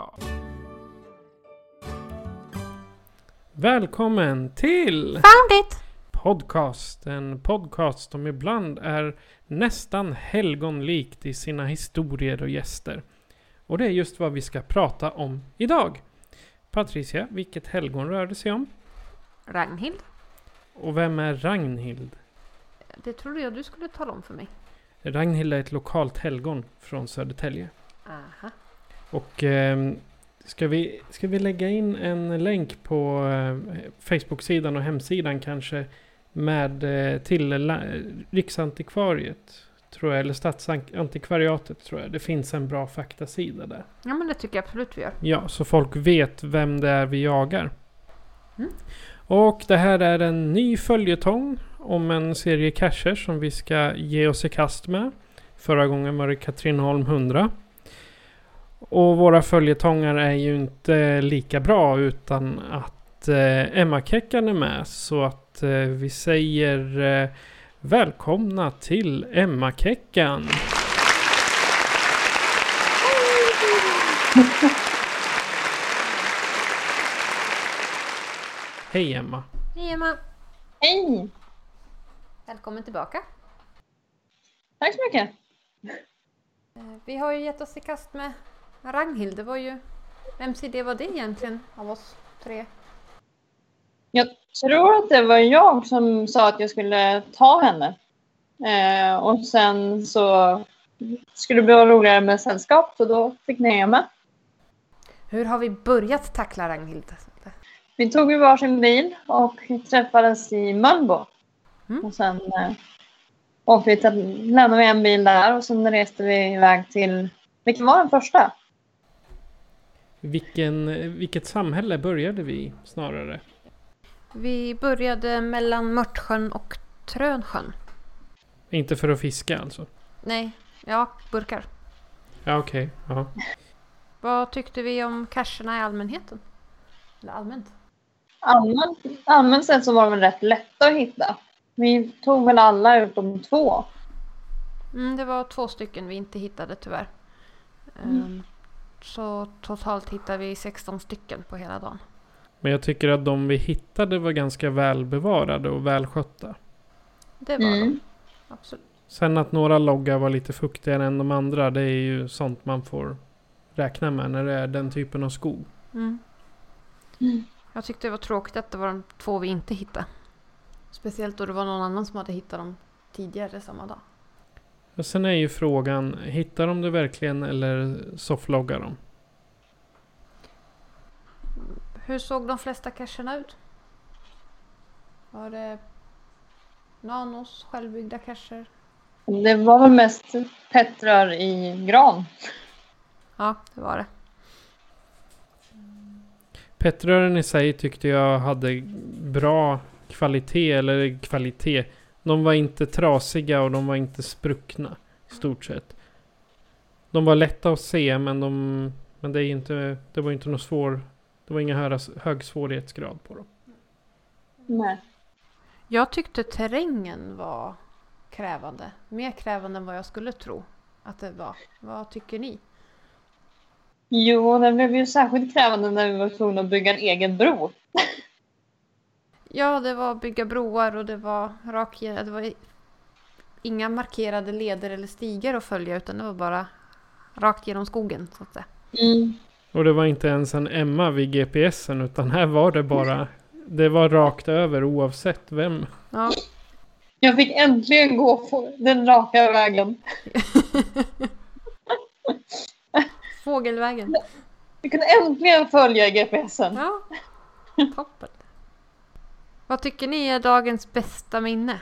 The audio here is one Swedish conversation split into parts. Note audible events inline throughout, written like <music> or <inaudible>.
Podcast. Välkommen till Found it! Podcast. En podcast som ibland är nästan helgonlikt i sina historier och gäster. Och det är just vad vi ska prata om idag. Patricia, vilket helgon rör det sig om? Ragnhild? Och vem är Ragnhild? Det trodde jag du skulle tala om för mig. Ragnhild är ett lokalt helgon från Södertälje. Aha. Och ehm, ska, vi, ska vi lägga in en länk på eh, Facebook-sidan och hemsidan kanske med eh, till Riksantikvariet tror jag, eller Stadsantikvariatet tror jag. Det finns en bra faktasida där. Ja men det tycker jag absolut vi gör. Ja, så folk vet vem det är vi jagar. Mm. Och det här är en ny följetong om en serie cacher som vi ska ge oss i kast med. Förra gången var det Katrineholm 100. Och våra följetongar är ju inte lika bra utan att eh, Emma-Keckan är med. Så att eh, vi säger eh, välkomna till Emma-Keckan. <laughs> Hej Emma! Hej Emma! Hej! Välkommen tillbaka. Tack så mycket. Eh, Vi har ju gett oss i kast med Ragnhild. Det var ju... Vems idé var det egentligen av oss tre? Jag tror att det var jag som sa att jag skulle ta henne. Eh, och sen så skulle det bli roligare med sällskap så då fick ni med. Hur har vi börjat tackla Ragnhild? Vi tog ju varsin bil och träffades i Mölnbo. Mm. Och sen eh, åkte vi till, lämnade vi en bil där och sen reste vi iväg till, vilken var den första? Vilken, vilket samhälle började vi snarare? Vi började mellan Mörtsjön och Trönsjön. Inte för att fiska alltså? Nej, ja, burkar. Ja okej. ja. Vad tyckte vi om cacherna i allmänheten? Eller allmänt? Allmänt, allmänt sett så var de väl rätt lätta att hitta. Vi tog väl alla utom två. Mm, det var två stycken vi inte hittade tyvärr. Ehm, så totalt hittade vi 16 stycken på hela dagen. Men jag tycker att de vi hittade var ganska välbevarade och välskötta. Det var Mm. de. Absolut. Sen att några loggar var lite fuktigare än de andra, det är ju sånt man får räkna med när det är den typen av skog. Mm. Mm. Jag tyckte det var tråkigt att det var de två vi inte hittade. Speciellt då det var någon annan som hade hittat dem tidigare samma dag. Och sen är ju frågan, hittar de det verkligen eller soffloggar de? Hur såg de flesta cacherna ut? Var det nanos, självbyggda cacher? Det var väl mest Petrar i gran. Ja, det var det. Pettrören i sig tyckte jag hade bra kvalitet, eller kvalitet. De var inte trasiga och de var inte spruckna i stort sett. De var lätta att se men de... Men det, är inte, det var inte någon svår... Det var ingen hög, hög svårighetsgrad på dem. Nej. Jag tyckte terrängen var krävande. Mer krävande än vad jag skulle tro att det var. Vad tycker ni? Jo, det blev ju särskilt krävande när vi var tvungna att bygga en egen bro. <laughs> Ja, det var bygga broar och det var rak Det var inga markerade leder eller stigar att följa utan det var bara rakt genom skogen så att säga. Mm. Och det var inte ens en Emma vid GPSen utan här var det bara Det var rakt över oavsett vem. Ja. Jag fick äntligen gå på den raka vägen. <laughs> Fågelvägen. Jag kunde äntligen följa GPSen. Ja, toppen. Vad tycker ni är dagens bästa minne?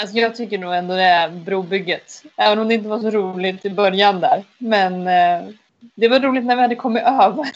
Alltså jag tycker nog ändå det är brobygget. Även om det inte var så roligt i början där. Men eh, det var roligt när vi hade kommit över. <laughs>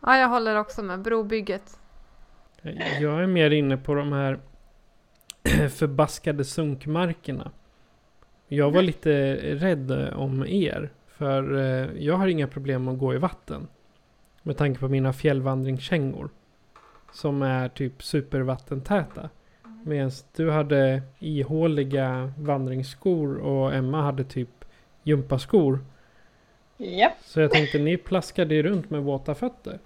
Ja, jag håller också med. Brobygget. Jag är mer inne på de här <clears throat> förbaskade sunkmarkerna. Jag var lite rädd om er. För eh, jag har inga problem att gå i vatten. Med tanke på mina fjällvandringskängor. Som är typ supervattentäta. Medan du hade ihåliga vandringsskor och Emma hade typ gympaskor. Japp. Så jag tänkte ni plaskade ju runt med våta fötter.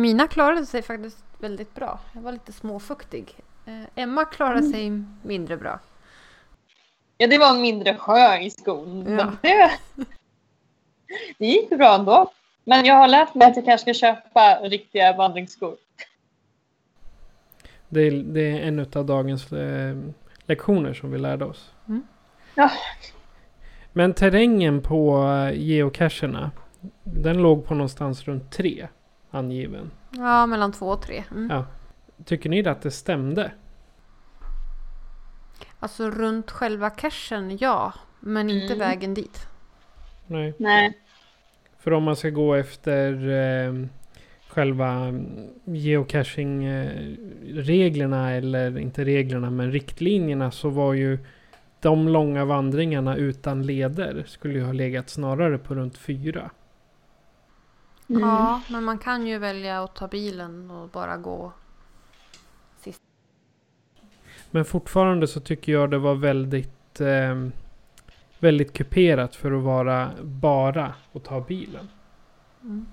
Mina klarade sig faktiskt väldigt bra. Jag var lite småfuktig. Eh, Emma klarade sig mindre bra. Ja, det var en mindre sjö i skon. Ja. <laughs> Det gick bra ändå. Men jag har lärt mig att jag kanske ska köpa riktiga vandringsskor. Det är, det är en av dagens eh, lektioner som vi lärde oss. Ja. Men terrängen på eh, geocacherna. Den låg på någonstans runt tre angiven. Ja, mellan två och tre. Mm. Ja. Tycker ni att det stämde? Alltså runt själva cachen, ja. Men inte Mm. vägen dit. Nej. Nej. För om man ska gå efter eh, själva geocaching-reglerna eller inte reglerna men riktlinjerna så var ju de långa vandringarna utan leder skulle ju ha legat snarare på runt fyra. Mm. Ja, men man kan ju välja att ta bilen och bara gå. Men fortfarande så tycker jag det var väldigt eh, väldigt kuperat för att vara bara att ta bilen. Mm.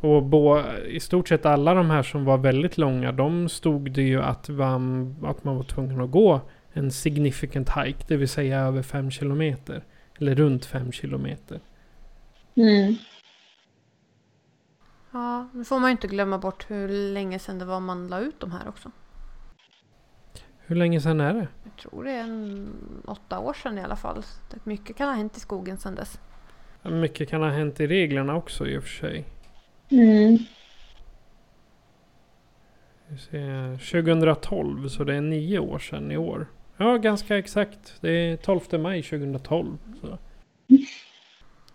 Och bo, i stort sett alla de här som var väldigt långa, de stod det ju att man, att man var tvungen att gå en significant hike, det vill säga över 5 kilometer. Eller runt 5 kilometer. Mm. Ja, nu får man ju inte glömma bort hur länge sedan det var man la ut de här också. Hur länge sedan är det? Jag tror det är en åtta år sedan i alla fall. Mycket kan ha hänt i skogen sedan dess. Mycket kan ha hänt i reglerna också i och för sig. Mm. Vi ser, 2012, så det är nio år sedan i år. Ja, ganska exakt. Det är 12 maj 2012. Så.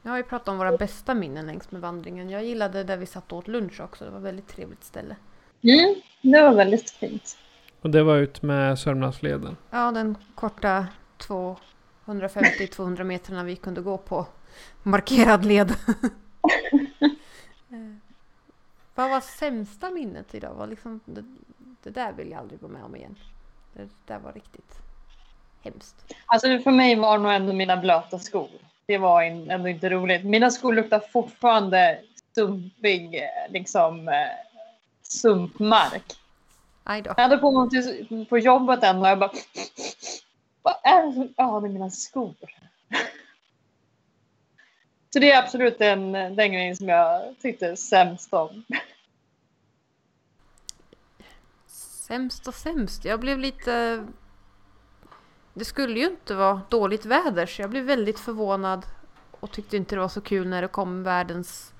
Jag har ju pratat om våra bästa minnen längs med vandringen. Jag gillade där vi satt och åt lunch också. Det var ett väldigt trevligt ställe. Mm. Det var väldigt fint. Och det var ut med Sörmlandsleden. Ja, den korta 250-200 metrarna vi kunde gå på markerad led. <laughs> Eh, Vad var sämsta minnet idag? Var liksom, det, det där vill jag aldrig gå med om igen. Det där var riktigt hemskt. Alltså för mig var nog ändå mina blöta skor. Det var in- ändå inte roligt. Mina skor luktar fortfarande sumpig, eh, liksom eh, sumpmark. Jag hade på mig på jobbet en och jag bara... Vad är det som... Ja, det är mina skor. Så det är absolut den, den grejen som jag tyckte sämst om. Sämst och sämst. Jag blev lite... Det skulle ju inte vara dåligt väder så jag blev väldigt förvånad och tyckte inte det var så kul när det kom världens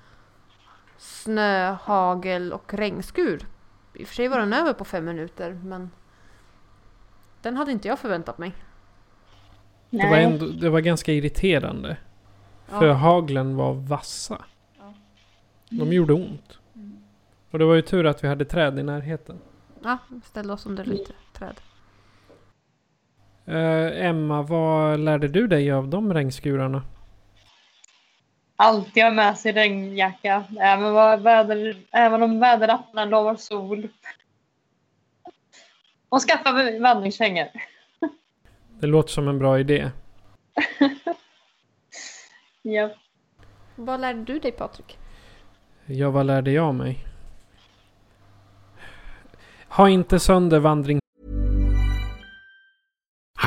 snö, hagel och regnskur. I och för sig var den över på fem minuter men den hade inte jag förväntat mig. Det var, ändå, det var ganska irriterande. För Ja. haglen var vassa. De gjorde ont. Och det var ju tur att vi hade träd i närheten. Ja, ställde oss under lite träd. Eh, Emma, vad lärde du dig av de regnskurarna? Alltid ha med sig regnjacka. Även, vad väder, även om väderapparna lovar sol. Och skaffa vandringskängor. Det låter som en bra idé. <laughs> Ja. Vad lärde du dig Patrik? Ja, vad lärde jag mig? Ha inte sönder vandring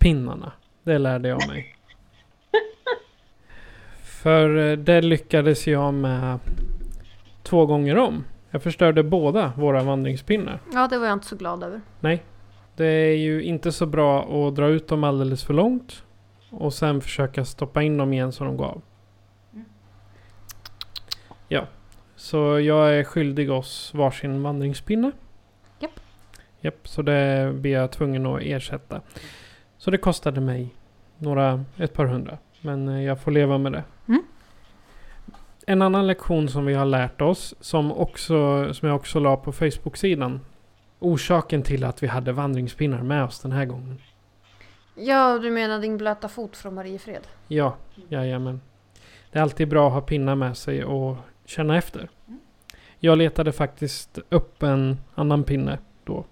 Pinnarna. Det lärde jag mig. För eh, det lyckades jag med två gånger om. Jag förstörde båda våra vandringspinnar. Ja, det var jag inte så glad över. Nej. Det är ju inte så bra att dra ut dem alldeles för långt. Och sen försöka stoppa in dem igen så de går av. Ja. Så jag är skyldig oss varsin vandringspinne. Japp. Japp, så det blir jag tvungen att ersätta. Så det kostade mig några, ett par hundra. Men eh, jag får leva med det. Mm. En annan lektion som vi har lärt oss, som, också, som jag också la på Facebook-sidan. Orsaken till att vi hade vandringspinnar med oss den här gången. Ja, du menar din blöta fot från Mariefred? Ja, jajamän. Det är alltid bra att ha pinnar med sig och känna efter. Jag letade faktiskt upp en annan pinne då.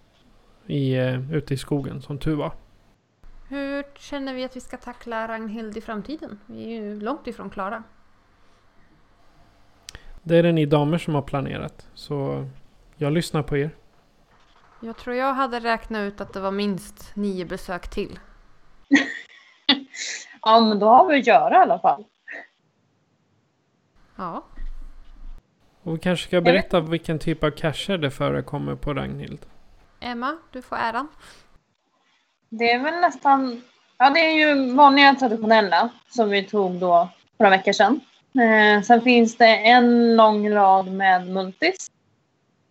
I, eh, ute i skogen, som tur var. Hur känner vi att vi ska tackla Ragnhild i framtiden? Vi är ju långt ifrån klara. Det är det ni damer som har planerat. Så jag lyssnar på er. Jag tror jag hade räknat ut att det var minst nio besök till. <laughs> Ja, men då har vi att göra i alla fall. Ja, Och vi kanske ska berätta vilken typ av cacher det förekommer på Ragnhild. Emma, du får äran. Det är väl nästan... Ja, det är ju vanliga traditionella som vi tog då för några veckor sedan. Eh, sen finns det en lång rad med multis.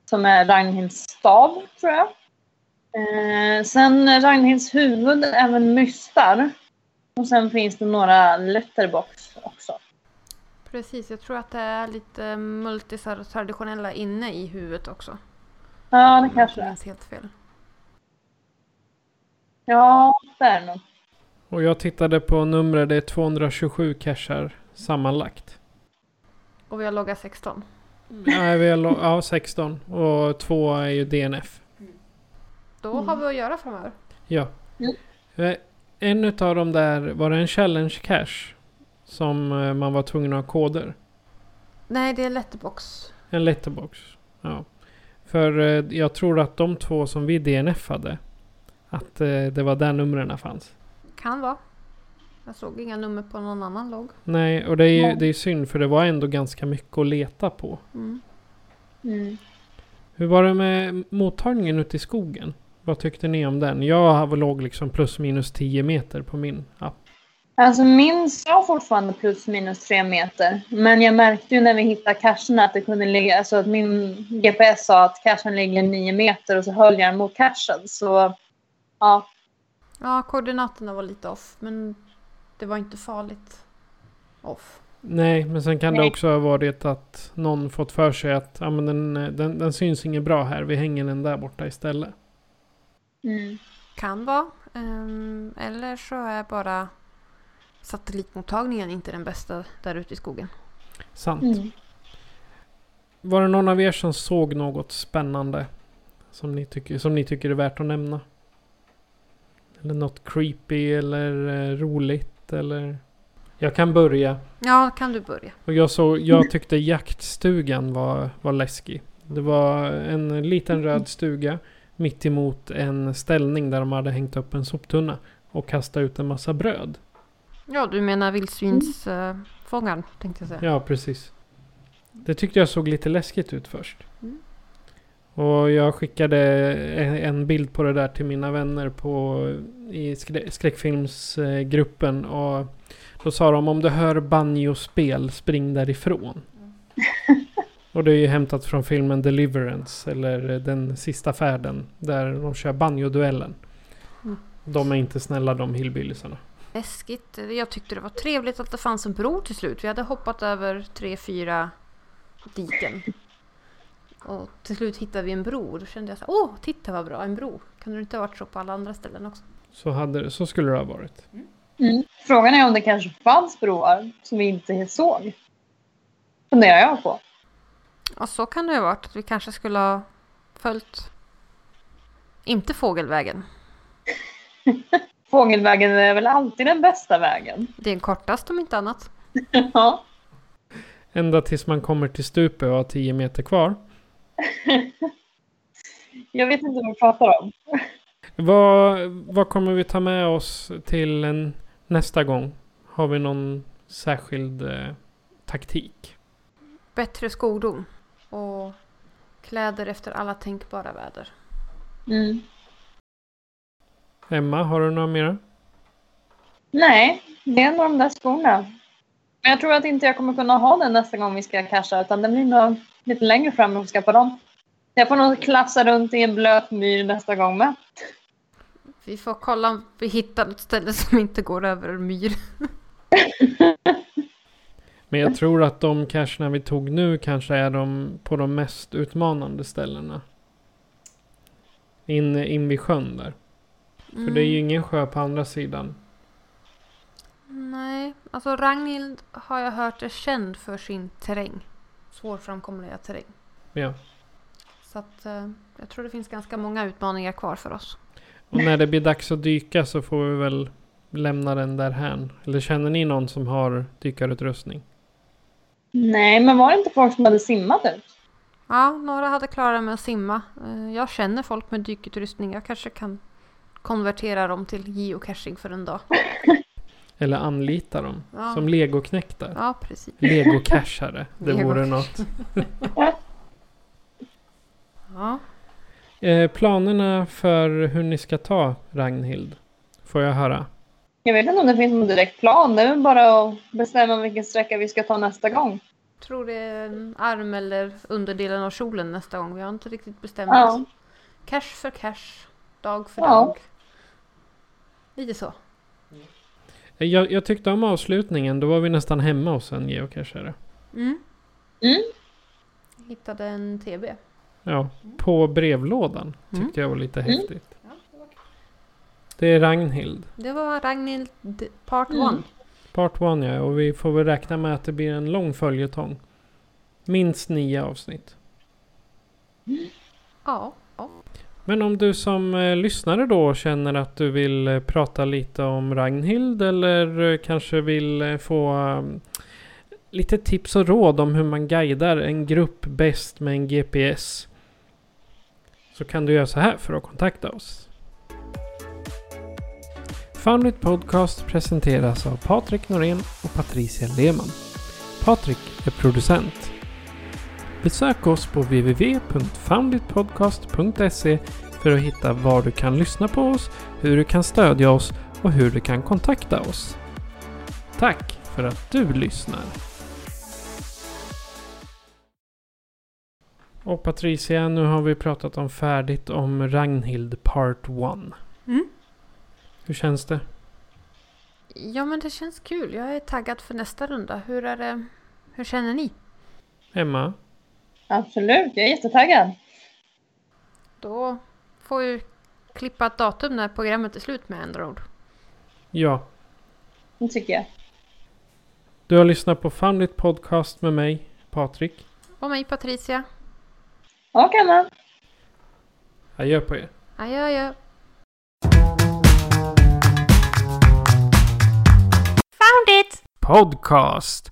Som är Ragnhilds stav, tror jag. Eh, sen Ragnhilds huvud, även mystar. Och sen finns det några letterbox också. Precis, jag tror att det är lite multisar traditionella inne i huvudet också. Ja, det kanske det är. helt fel. Ja, det är det nog. Och jag tittade på numret, det är 227 cachar sammanlagt. Och vi har loggat 16. Nej, vi har ja, 16. Och två är ju DNF. Då har vi att göra framöver. Ja. Mm. Eh, En utav dem där, var det en challenge cache? Som eh, man var tvungen att ha koder? Nej, det är letterbox. En letterbox. Ja. För eh, jag tror att de två som vi DNFade. Att eh, det var där numren fanns. Kan vara. Jag såg inga nummer på någon annan logg. Nej, och det är ju det är synd för det var ändå ganska mycket att leta på. Mm. Mm. Hur var det med mottagningen ute i skogen? Vad tyckte ni om den? Jag låg liksom plus minus 10 meter på min app. Alltså min sa fortfarande plus minus tre meter. Men jag märkte ju när vi hittade cachen att det kunde ligga, alltså att min GPS sa att cachen ligger nio meter och så höll jag den mot cachen. Så ja, Ja, koordinaterna var lite off, men det var inte farligt off. Nej, men sen kan det Nej. också ha varit att någon fått för sig att ja, men den, den, den syns inget bra här. Vi hänger den där borta istället. mm. Kan vara. Ehm, eller så är bara satellitmottagningen inte den bästa där ute i skogen. Sant. Mm. Var det någon av er som såg något spännande? Som ni tycker, som ni tycker är värt att nämna? Eller något creepy eller eh, roligt eller? Jag kan börja. Ja, kan du börja? Och jag, såg, jag tyckte jaktstugan var, var läskig. Det var en liten röd stuga mitt emot en ställning där de hade hängt upp en soptunna och kastat ut en massa bröd. Ja, du menar vildsvinsfångaren tänkte jag säga. Ja, precis. Det tyckte jag såg lite läskigt ut först. Och jag skickade en, bild på det där till mina vänner på, i skrä, skräckfilmsgruppen. Och då sa de om du hör banjospel, spring därifrån. <laughs> Och det är ju hämtat från filmen Deliverance, eller Den sista färden. Där de kör banjoduellen. Mm. De är inte snälla de hillbilliesarna. Läskigt. Jag tyckte det var trevligt att det fanns en bro till slut. Vi hade hoppat över tre, fyra diken. Och till slut hittade vi en bro. Och då kände jag så åh, titta vad bra, en bro. Kan det inte ha varit så på alla andra ställen också? Så, hade, så skulle det ha varit. Mm. Frågan är om det kanske fanns broar som vi inte såg. Funderar jag på. Ja, så kan det ha varit. Att vi kanske skulle ha följt... Inte fågelvägen. <laughs> Fågelvägen är väl alltid den bästa vägen. Det är en kortast om inte annat. <laughs> Ja. Ända tills man kommer till stupet och har 10 meter kvar. <laughs> Jag vet inte vad du pratar om. Vad, vad kommer vi ta med oss till en, nästa gång? Har vi någon särskild eh, taktik? Bättre skodon. Och kläder efter alla tänkbara väder. Mm. Emma, har du några mera? Nej, det är nog de där skorna. Men jag tror att inte jag kommer kunna ha den nästa gång vi ska casha utan det blir nog lite längre fram när vi ska på dem. Jag får nog klassa runt i en blöt myr nästa gång med. Vi får kolla om vi hittar ett ställe som inte går över en myr. <laughs> Men jag tror att de cacherna vi tog nu kanske är de på de mest utmanande ställena. In, in vid sjön där. För det är ju ingen sjö på andra sidan. Nej, alltså Ragnhild har jag hört är känd för sin terräng. Svårframkomliga terräng. Ja. Så att eh, jag tror det finns ganska många utmaningar kvar för oss. Och när det blir dags att dyka så får vi väl lämna den där hän. Eller känner ni någon som har dykarutrustning? Nej, men var det inte folk som hade simmat ut? Ja, några hade klarat med att simma. Eh, Jag känner folk med dykutrustning. Jag kanske kan konvertera dem till geocaching för en dag. <laughs> Eller anlita dem? Ja. Som legoknektar? Ja, precis. Legocachare. Det Lego- vore något. <laughs> Ja. Eh, planerna för hur ni ska ta Ragnhild? Får jag höra? Jag vet inte om det finns någon direkt plan. Det är väl bara att bestämma vilken sträcka vi ska ta nästa gång. Tror det är en arm eller underdelen av kjolen nästa gång. Vi har inte riktigt bestämt Ja. oss. Cash för cash. Dag för Ja. dag. Lite så. Jag, jag tyckte om avslutningen. Då var vi nästan hemma hos en geocachare. Mm. Mm. Hittade en TB. Ja, på brevlådan. Tyckte Mm. jag var lite Mm. häftigt. Det är Ragnhild. Det var Ragnhild Part Mm. 1. Part 1 ja. Och vi får väl räkna med att det blir en lång följetong. Minst nio avsnitt. Ja. Men om du som eh, lyssnare då känner att du vill eh, prata lite om Ragnhild eller eh, kanske vill eh, få eh, lite tips och råd om hur man guidar en grupp bäst med en GPS. Så kan du göra så här för att kontakta oss. Foundit Podcast presenteras av Patrik Norén och Patricia Lehmann. Patrik är producent. Besök oss på www.founditpodcast.se för att hitta var du kan lyssna på oss, hur du kan stödja oss och hur du kan kontakta oss. Tack för att du lyssnar. Och Patricia, nu har vi pratat om färdigt om Ragnhild Part 1. Mm. Hur känns det? Ja men det känns kul. Jag är taggad för nästa runda. Hur är det? Hur känner ni? Emma? Absolut, jag är jättetaggad. Då får vi klippa ett datum när programmet är slut med andra ord. Ja. Det tycker jag. Du har lyssnat på Foundit Podcast med mig, Patrik. Och mig Patricia. Och Anna. Adjö på er. Adjö adjö. Found it! Podcast!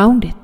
Found it.